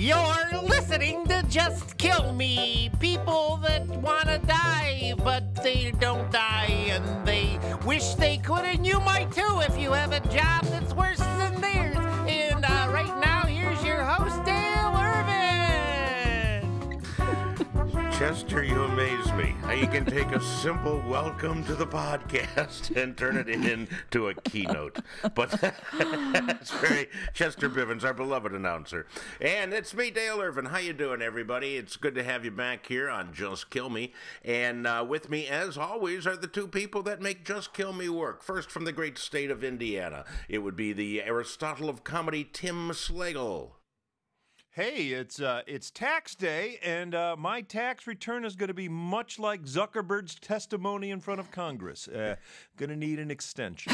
You're listening to Just Kill Me. People that want to die, but they don't die, and they wish they could, and you might too if you have a job that's worse than theirs. Chester, you amaze me. How you can take a simple welcome to the podcast and turn it into a keynote. But that's very Chester Bivens, our beloved announcer. And it's me, Dale Irvin. How you doing, everybody? It's good to have you back here on Just Kill Me. And uh, with me, as always, are the two people that make Just Kill Me work. First, from the great state of Indiana, it would be the Aristotle of comedy, Tim Slagle. Hey, it's uh, it's tax day, and uh, my tax return is going to be much like Zuckerberg's testimony in front of Congress. Uh, going to need an extension.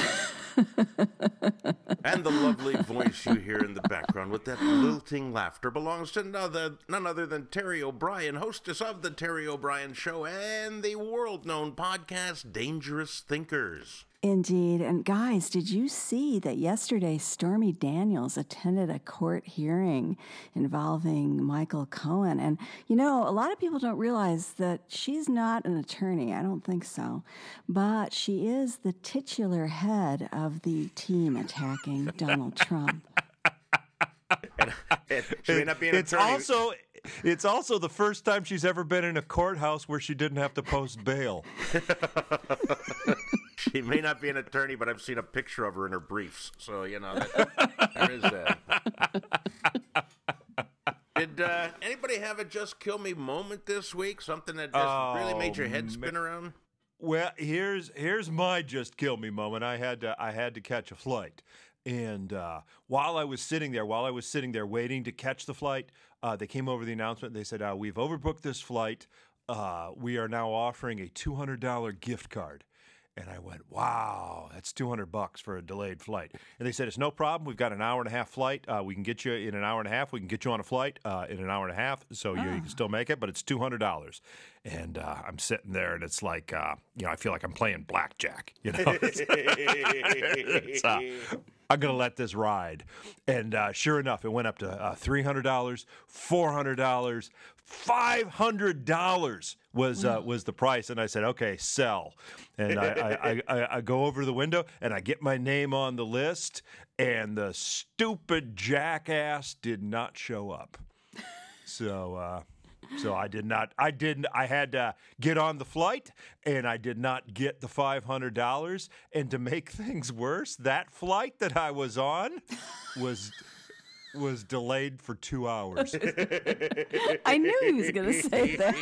And the lovely voice you hear in the background with that lilting laughter belongs to none other, none other than Terry O'Brien, hostess of The Terry O'Brien Show and the world known podcast Dangerous Thinkers. Indeed. And guys, did you see that yesterday Stormy Daniels attended a court hearing involving Michael Cohen? And, you know, a lot of people don't realize that she's not an attorney. I don't think so. But she is the titular head of the team attacking Donald Trump. And she may not be an it's attorney. also it's also the first time she's ever been in a courthouse where she didn't have to post bail. She may not be an attorney, but I've seen a picture of her in her briefs. So, you know, that, there is that. Did uh, anybody have a just kill me moment this week? Something that just really made your head Oh, spin around? Well, here's here's my just kill me moment. I had to I had to catch a flight, and uh, while I was sitting there, while I was sitting there waiting to catch the flight, uh, they came over the announcement. They said, uh, "We've overbooked this flight. Uh, we are now offering a two hundred dollar gift card." And I went, wow, that's 200 bucks for a delayed flight. And they said, it's no problem. We've got an hour and a half flight. Uh, we can get you in an hour and a half. We can get you on a flight uh, in an hour and a half. So you, you can still make it, but it's $200. And uh, I'm sitting there and it's like, uh, you know, I feel like I'm playing blackjack, you know? Uh, I'm going to let this ride. And uh, sure enough, it went up to uh, $300, $400, $500 was uh, was the price. And I said, okay, sell. And I, I, I, I, go over to the window and I get my name on the list. And the stupid jackass did not show up. So, uh, so I did not. I didn't. I had to get on the flight, and I did not get the five hundred dollars. And to make things worse, that flight that I was on was was delayed for two hours. I knew he was going to say that.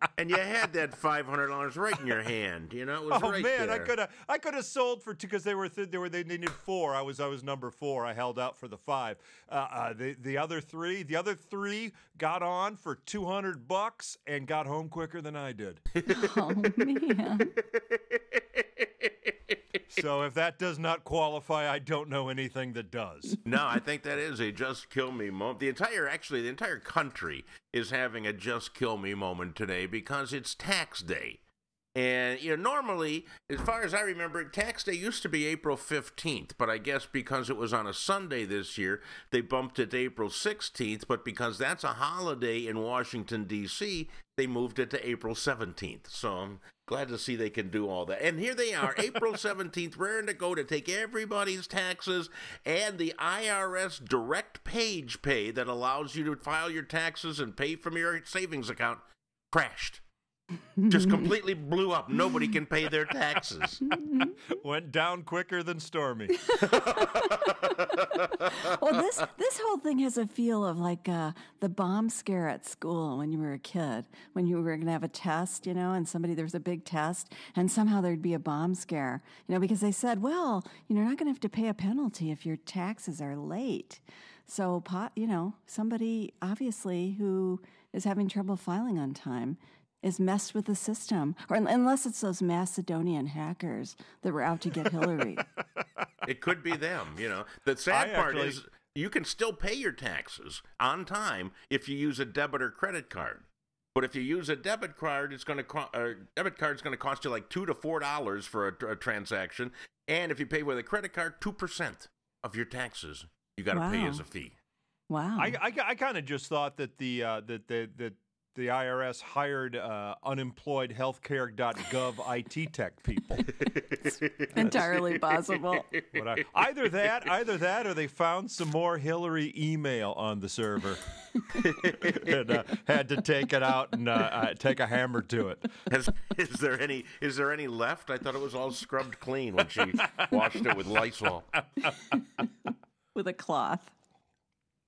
and you had that five hundred dollars right in your hand. You know, it was Oh right man, I could have I could have sold for two because they were th- they were they needed four. I was I was number four. I held out for the five. Uh, uh, the the other three the other three got on for two hundred bucks and got home quicker than I did. Oh, man. So if that does not qualify, I don't know anything that does. No, I think that is a just kill me moment. The entire, actually, the entire country is having a just kill me moment today because it's tax day. And, you know, normally, as far as I remember, tax day used to be April 15th, but I guess because it was on a Sunday this year, they bumped it to April 16th. But because that's a holiday in Washington, D.C., they moved it to April 17th. So I'm glad to see they can do all that. And here they are, April 17th, raring to go to take everybody's taxes and the IRS direct page pay that allows you to file your taxes and pay from your savings account crashed. Just completely blew up. Nobody can pay their taxes. Went down quicker than Stormy. Well, this this whole thing has a feel of like uh, the bomb scare at school when you were a kid, when you were going to have a test, you know, and somebody there was a big test, and somehow there'd be a bomb scare, you know, because they said, well, you know, you're not going to have to pay a penalty if your taxes are late. So, po- you know, somebody obviously who is having trouble filing on time is messed with the system, or unless it's those Macedonian hackers that were out to get Hillary. It could be them, you know. The sad I part actually- is you can still pay your taxes on time if you use a debit or credit card. But if you use a debit card, it's going to co- uh, debit card is going to cost you like two to four dollars for a, a transaction, and if you pay with a credit card, two percent of your taxes you got to pay as a fee. Wow. I, I, I kind of just thought that the uh, that the that the IRS hired uh, unemployed healthcare.gov IT tech people. Entirely possible. But I, either that, either that, or they found some more Hillary email on the server and uh, had to take it out and uh, uh, take a hammer to it. Has, is there any is there any left? I thought it was all scrubbed clean when she washed it with Lysol. With a cloth.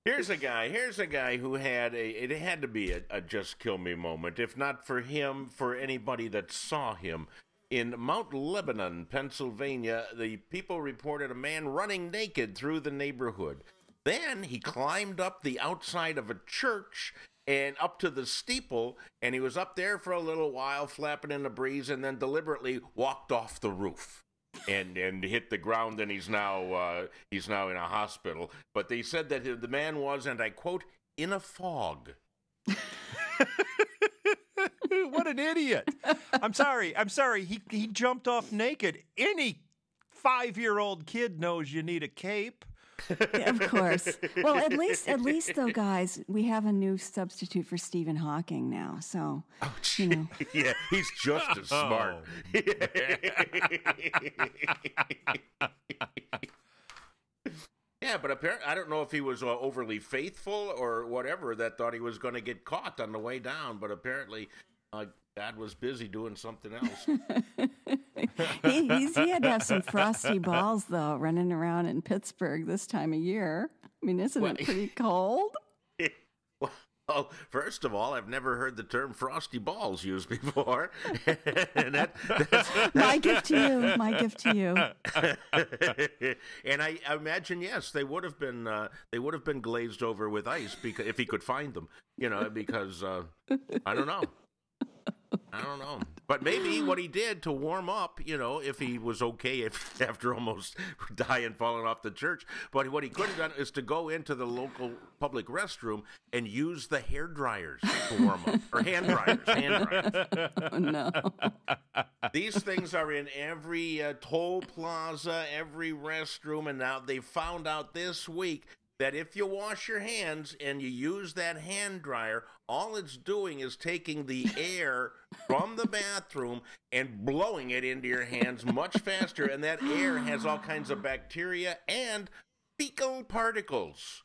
Here's a guy. Here's a guy who had a. It had to be a, a just kill me moment. If not for him, for anybody that saw him. In Mount Lebanon, Pennsylvania, the people reported a man running naked through the neighborhood. Then he climbed up the outside of a church and up to the steeple, and he was up there for a little while, flapping in the breeze, and then deliberately walked off the roof and and hit the ground and he's now uh, he's now in a hospital but they said that the man was and i quote in a fog what an idiot! I'm sorry. I'm sorry. He he jumped off naked. Any five year old kid knows you need a cape. Yeah, of course. Well, at least, at least though, guys, we have a new substitute for Stephen Hawking now. So, you know, yeah he's just as smart yeah but apparently i don't know if he was uh, overly faithful or whatever that thought he was going to get caught on the way down but apparently uh, god was busy doing something else he, he's, he had to have some frosty balls though, running around in Pittsburgh this time of year. I mean, isn't Well, it pretty cold? Well, first of all, I've never heard the term frosty balls used before. and that, that's, My gift to you. My gift to you. and I imagine yes, they would have been uh, they would have been glazed over with ice because if he could find them, you know, because uh, I don't know. I don't know. But maybe what he did to warm up, you know, if he was okay if, after almost dying falling off the church. But what he could have done is to go into the local public restroom and use the hair dryers to warm up. Or hand dryers. Hand dryers. Oh, no. These things are in every uh, toll plaza, every restroom, and now they found out this week that if you wash your hands and you use that hand dryer, all it's doing is taking the air from the bathroom and blowing it into your hands much faster, and that air has all kinds of bacteria and fecal particles.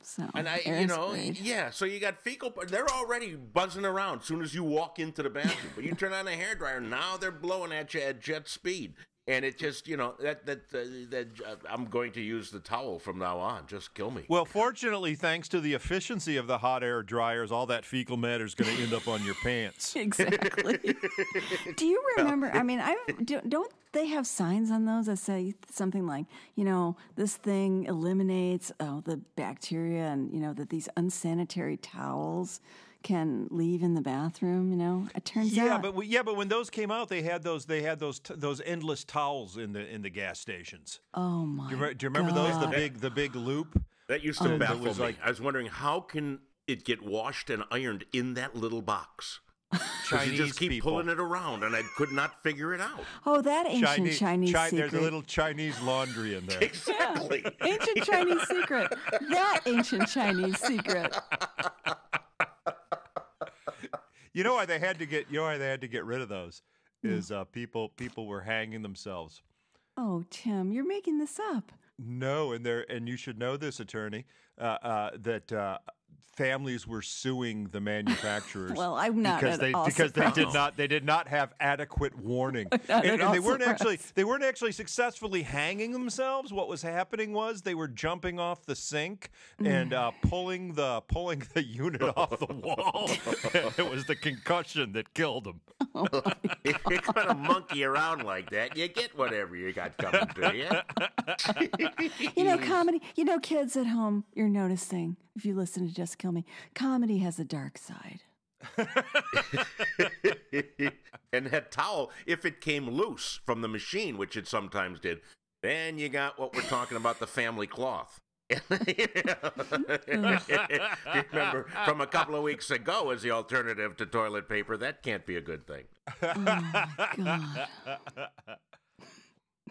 So, And I, you know, sprayed. yeah. So you got fecal. They're already buzzing around as soon as you walk into the bathroom. but you turn on a hair dryer, now they're blowing at you at jet speed, and it just, you know, that that uh, that uh, I'm going to use the towel from now on. Just kill me. Well, fortunately, thanks to the efficiency of the hot air dryers, all that fecal matter is going to end up on your pants. Exactly. do you remember? I mean, I do, don't they have signs on those that say something like, you know, this thing eliminates oh, the bacteria, and you know that these unsanitary towels can leave in the bathroom. You know, it turns Yeah, out. but we, yeah, but when those came out, they had those they had those t- those endless towels in the in the gas stations. oh my! Do you, re- do you remember those? The big the big loop. That used to um, that baffle was me. like- I was wondering how can it get washed and ironed in that little box? 'Cause Chinese you just keep people. pulling it around, and I could not figure it out. Oh, that ancient Chinese, Chi- secret. There's a little Chinese laundry in there. Exactly. ancient Chinese secret. That ancient Chinese secret. You know why they had to get you know why they had to get rid of those is uh, people people were hanging themselves. Oh, Tim, you're making this up. No, and there and you should know this, attorney, uh, uh, that uh, families were suing the manufacturers. Well, I'm not because at they all because they did not they did not have adequate warning, not and, at and all they weren't actually they weren't actually successfully hanging themselves. What was happening was they were jumping off the sink and uh, pulling the pulling the unit off the wall. it was the concussion that killed them. if you're gonna monkey around like that, you get whatever you got coming to you. You know, comedy, you know, kids at home, you're noticing, if you listen to Just Kill Me, comedy has a dark side. and that towel, if it came loose from the machine, which it sometimes did, then you got what we're talking about the family cloth. Remember from a couple of weeks ago as the alternative to toilet paper, that can't be a good thing. Oh, God.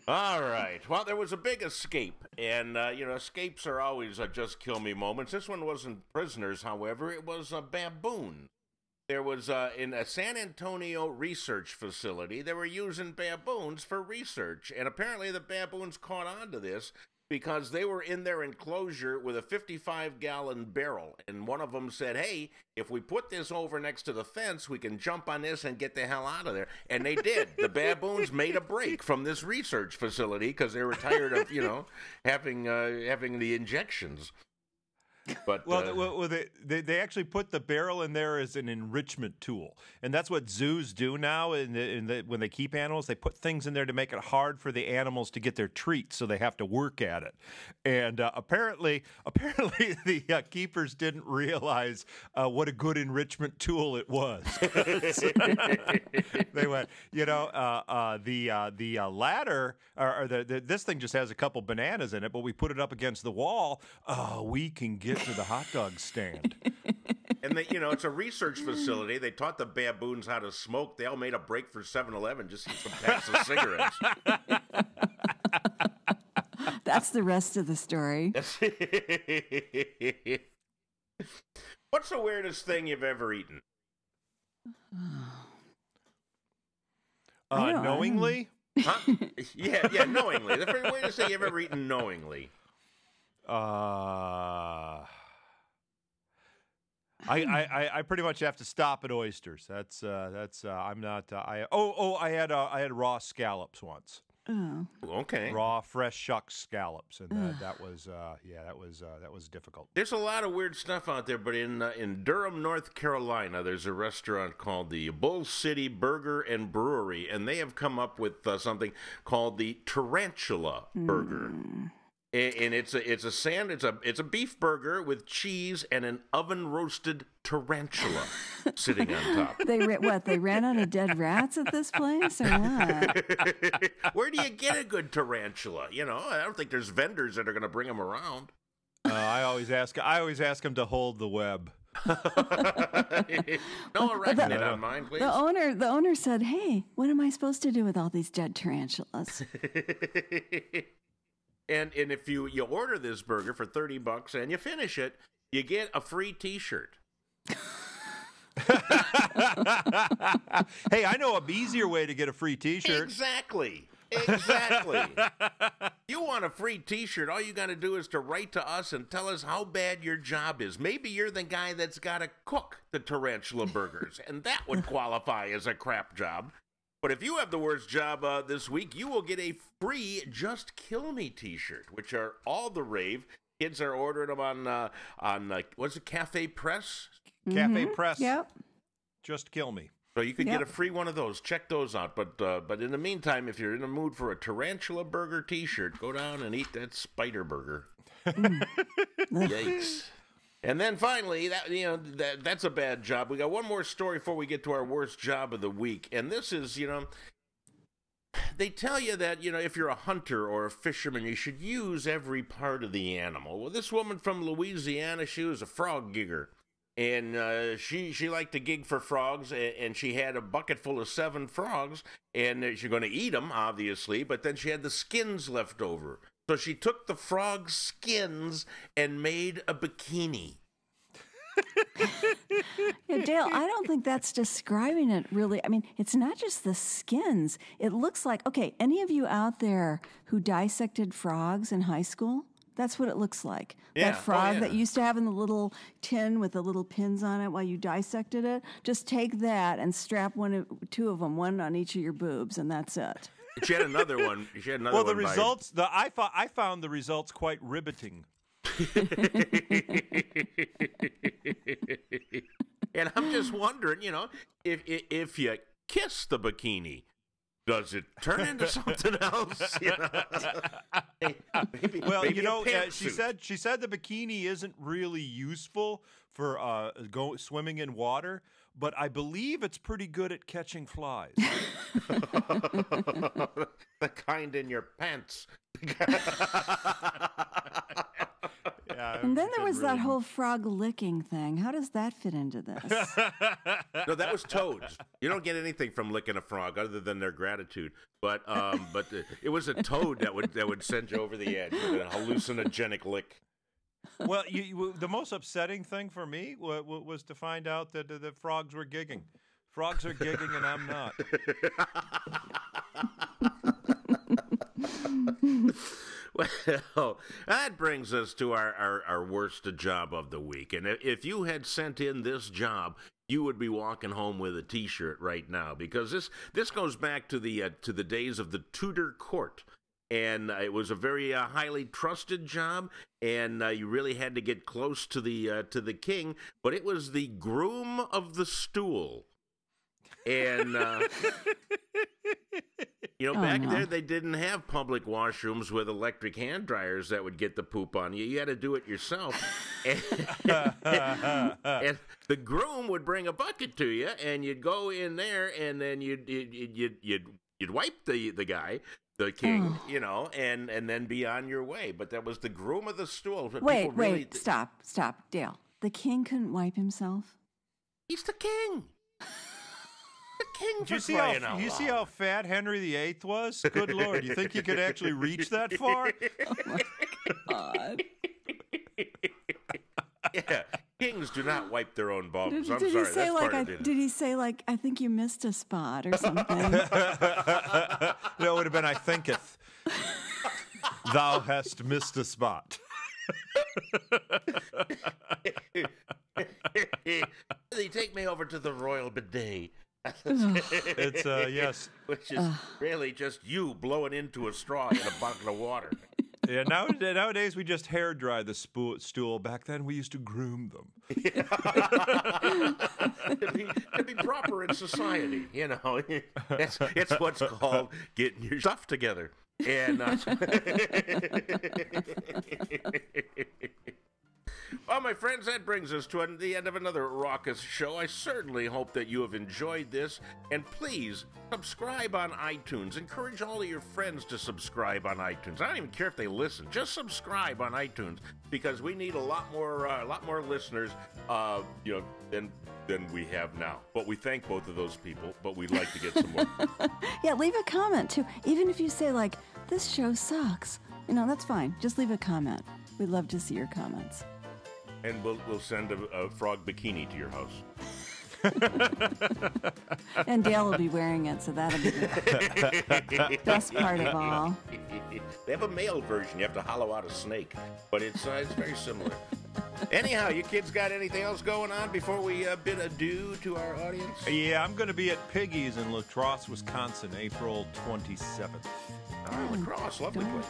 All right. Well, there was a big escape, and uh, you know, escapes are always uh, just kill me moments. This one wasn't prisoners, however; it was a baboon. There was uh, in a San Antonio research facility. They were using baboons for research, and apparently the baboons caught on to this because they were in their enclosure with a 55 gallon barrel. And one of them said, Hey, if we put this over next to the fence, we can jump on this and get the hell out of there. And they did. the baboons made a break from this research facility because they were tired of, you know, having, uh, having the injections. But Well, uh, well, they, they actually put the barrel in there as an enrichment tool, and that's what zoos do now. In the, in the, when they keep animals, they put things in there to make it hard for the animals to get their treats, so they have to work at it. And uh, apparently, apparently, the uh, keepers didn't realize uh, what a good enrichment tool it was. they went, you know, uh, uh, the uh, the uh, ladder or, or the, the this thing just has a couple bananas in it, but we put it up against the wall. Uh, we can get to the hot dog stand. and they, you know, it's a research facility. They taught the baboons how to smoke. They all made a break for 7 Eleven just to get some packs of cigarettes. That's the rest of the story. What's the weirdest thing you've ever eaten? I Uh, don't- I don't- knowingly, Huh? yeah, yeah, knowingly. The first weirdest thing you've ever eaten knowingly. Uh, I, I, I- I pretty much have to stop at oysters. That's uh, that's uh, I'm not. Uh, I oh oh I had uh, I had raw scallops once. Oh. Okay. Raw, fresh shuck scallops, and that, that was uh, yeah, that was uh, that was difficult. There's a lot of weird stuff out there, but in uh, in Durham, North Carolina, there's a restaurant called the Bull City Burger and Brewery, and they have come up with uh, something called the Tarantula Burger. A- And it's a it's a sand it's a it's a beef burger with cheese and an oven roasted tarantula sitting on top. They ra- what? They ran out of dead rats at this place, or what? Where do you get a good tarantula? You know, I don't think there's vendors that are going to bring them around. Uh, I always ask I always ask them to hold the web. no arachnid on mine, please. The owner, the owner said, "Hey, what am I supposed to do with all these dead tarantulas?" And and if you you order this burger for 30 bucks and you finish it, you get a free t-shirt. hey, I know a easier way to get a free T-shirt. Exactly. Exactly. you want a free t-shirt, all you got to do is to write to us and tell us how bad your job is. Maybe you're the guy that's got to cook the tarantula burgers, and that would qualify as a crap job. But if you have the worst job uh, this week, you will get a free Just Kill Me t-shirt, which are all the rave. Kids are ordering them on uh, on uh, what's it, Cafe Press? Cafe Press. Yep. Just kill me. So you could get a free one of those. Check those out. But uh, but in the meantime, if you're in the mood for a tarantula burger T-shirt, go down and eat that spider burger. Yikes! And then finally, that you know that that's a bad job. We got one more story before we get to our worst job of the week, and this is you know. They tell you that, you know, if you're a hunter or a fisherman, you should use every part of the animal. Well, this woman from Louisiana, she was a frog gigger and uh, she she liked to gig for frogs, and, and she had a bucket full of seven frogs, and uh, she's going to eat them, obviously, but then she had the skins left over, so she took the frog skins and made a bikini. Yeah, Dale, I don't think that's describing it really. I mean, it's not just the skins. It looks like, okay, any of you out there who dissected frogs in high school? That's what it looks like. Yeah. That Oh, frog that yeah. used to have in the little tin with the little pins on it while you dissected it. Just take that and strap one, of, two of them, one on each of your boobs, and that's it. She had another one. She had another one. Well, the one. by- results. The I found I found the results quite riveting. and I'm just wondering, you know, if if, if you kiss the bikini, does it turn into something else? You know? maybe, Well, maybe you know, uh, she said she said the bikini isn't really useful for uh, go swimming in water, but I believe it's pretty good at catching flies. the kind in your pants. Yeah, And then there was couldn't that whole frog licking thing. How does that fit into this? No, that was toads. You don't get anything from licking a frog other than their gratitude. But um, but uh, it was a toad that would that would send you over the edge with a hallucinogenic lick. well, you, you, the most upsetting thing for me wa- wa- was to find out that uh, the frogs were gigging. Frogs are gigging and I'm not. Well, that brings us to our, our, our worst job of the week. And if you had sent in this job, you would be walking home with a T-shirt right now because this this goes back to the uh, to the days of the Tudor court. And uh, it was a very uh, highly trusted job, and uh, you really had to get close to the uh, to the king. But it was the groom of the stool, and uh, you know, Oh, back no. there they didn't have public washrooms with electric hand dryers that would get the poop on you. You had to do it yourself. and, and the groom would bring a bucket to you, and you'd go in there, and then you'd you'd you'd you'd, you'd wipe the the guy. The king, oh. you know, and and then be on your way. But that was the groom of the stool. But wait, really- wait, stop, stop, Dale. The king couldn't wipe himself. He's the king. The king Do for you see crying how out you see loud. how fat Henry VIII was? Good lord, you think he could actually reach that oh far? God. Yeah, kings do not wipe their own bums. Did, I'm did sorry, he say that's like part I, of it. did he say like I think you missed a spot or something? that would have been I thinketh. Thou hast missed a spot. they take me over to the royal bidet. It's uh yes. Which is really just you blowing into a straw in a bucket of water. Yeah, nowadays, nowadays we just hair dry the spo- stool. Back then we used to groom them. to, be, to be proper in society, you know. It's, it's what's called getting your stuff together. And uh, well, my friends, that brings us to the end of another raucous show. I certainly hope that you have enjoyed this, and please subscribe on iTunes. Encourage all of your friends to subscribe on iTunes. I don't even care if they listen; just subscribe on iTunes because we need a lot more, uh, a lot more listeners, uh, you know, than than we have now. But we thank both of those people. But we'd like to get some more. yeah, leave a comment too. Even if you say like this show sucks, you know that's fine. Just leave a comment. We'd love to see your comments. And we'll we'll send a, a frog bikini to your house. And Dale will be wearing it, so that'll be the best part of all. they have a male version. You have to hollow out a snake, but it's uh, it's very similar. Anyhow, you kids got anything else going on before we uh, bid adieu to our audience? Yeah, I'm going to be at Piggy's in La Crosse, Wisconsin, April 27th. Oh, La Crosse, lovely don't- place.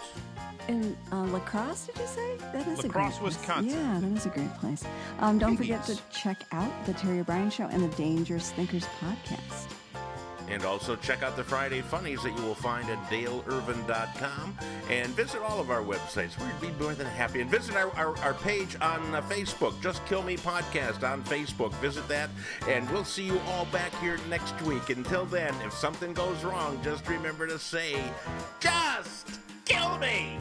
In uh, La Crosse, did you say? That is La a great place. Wisconsin. Yeah, that is a great place. Um, don't forget to Piggies. check out the Terry O'Brien Show and the Dangerous Thinkers podcast. And also check out the Friday Funnies that you will find at daleirvin.com and visit all of our websites. We'd be more than happy. And visit our, our, our page on uh, Facebook, Just Kill Me Podcast on Facebook. Visit that, and we'll see you all back here next week. Until then, if something goes wrong, just remember to say, Just Kill Me!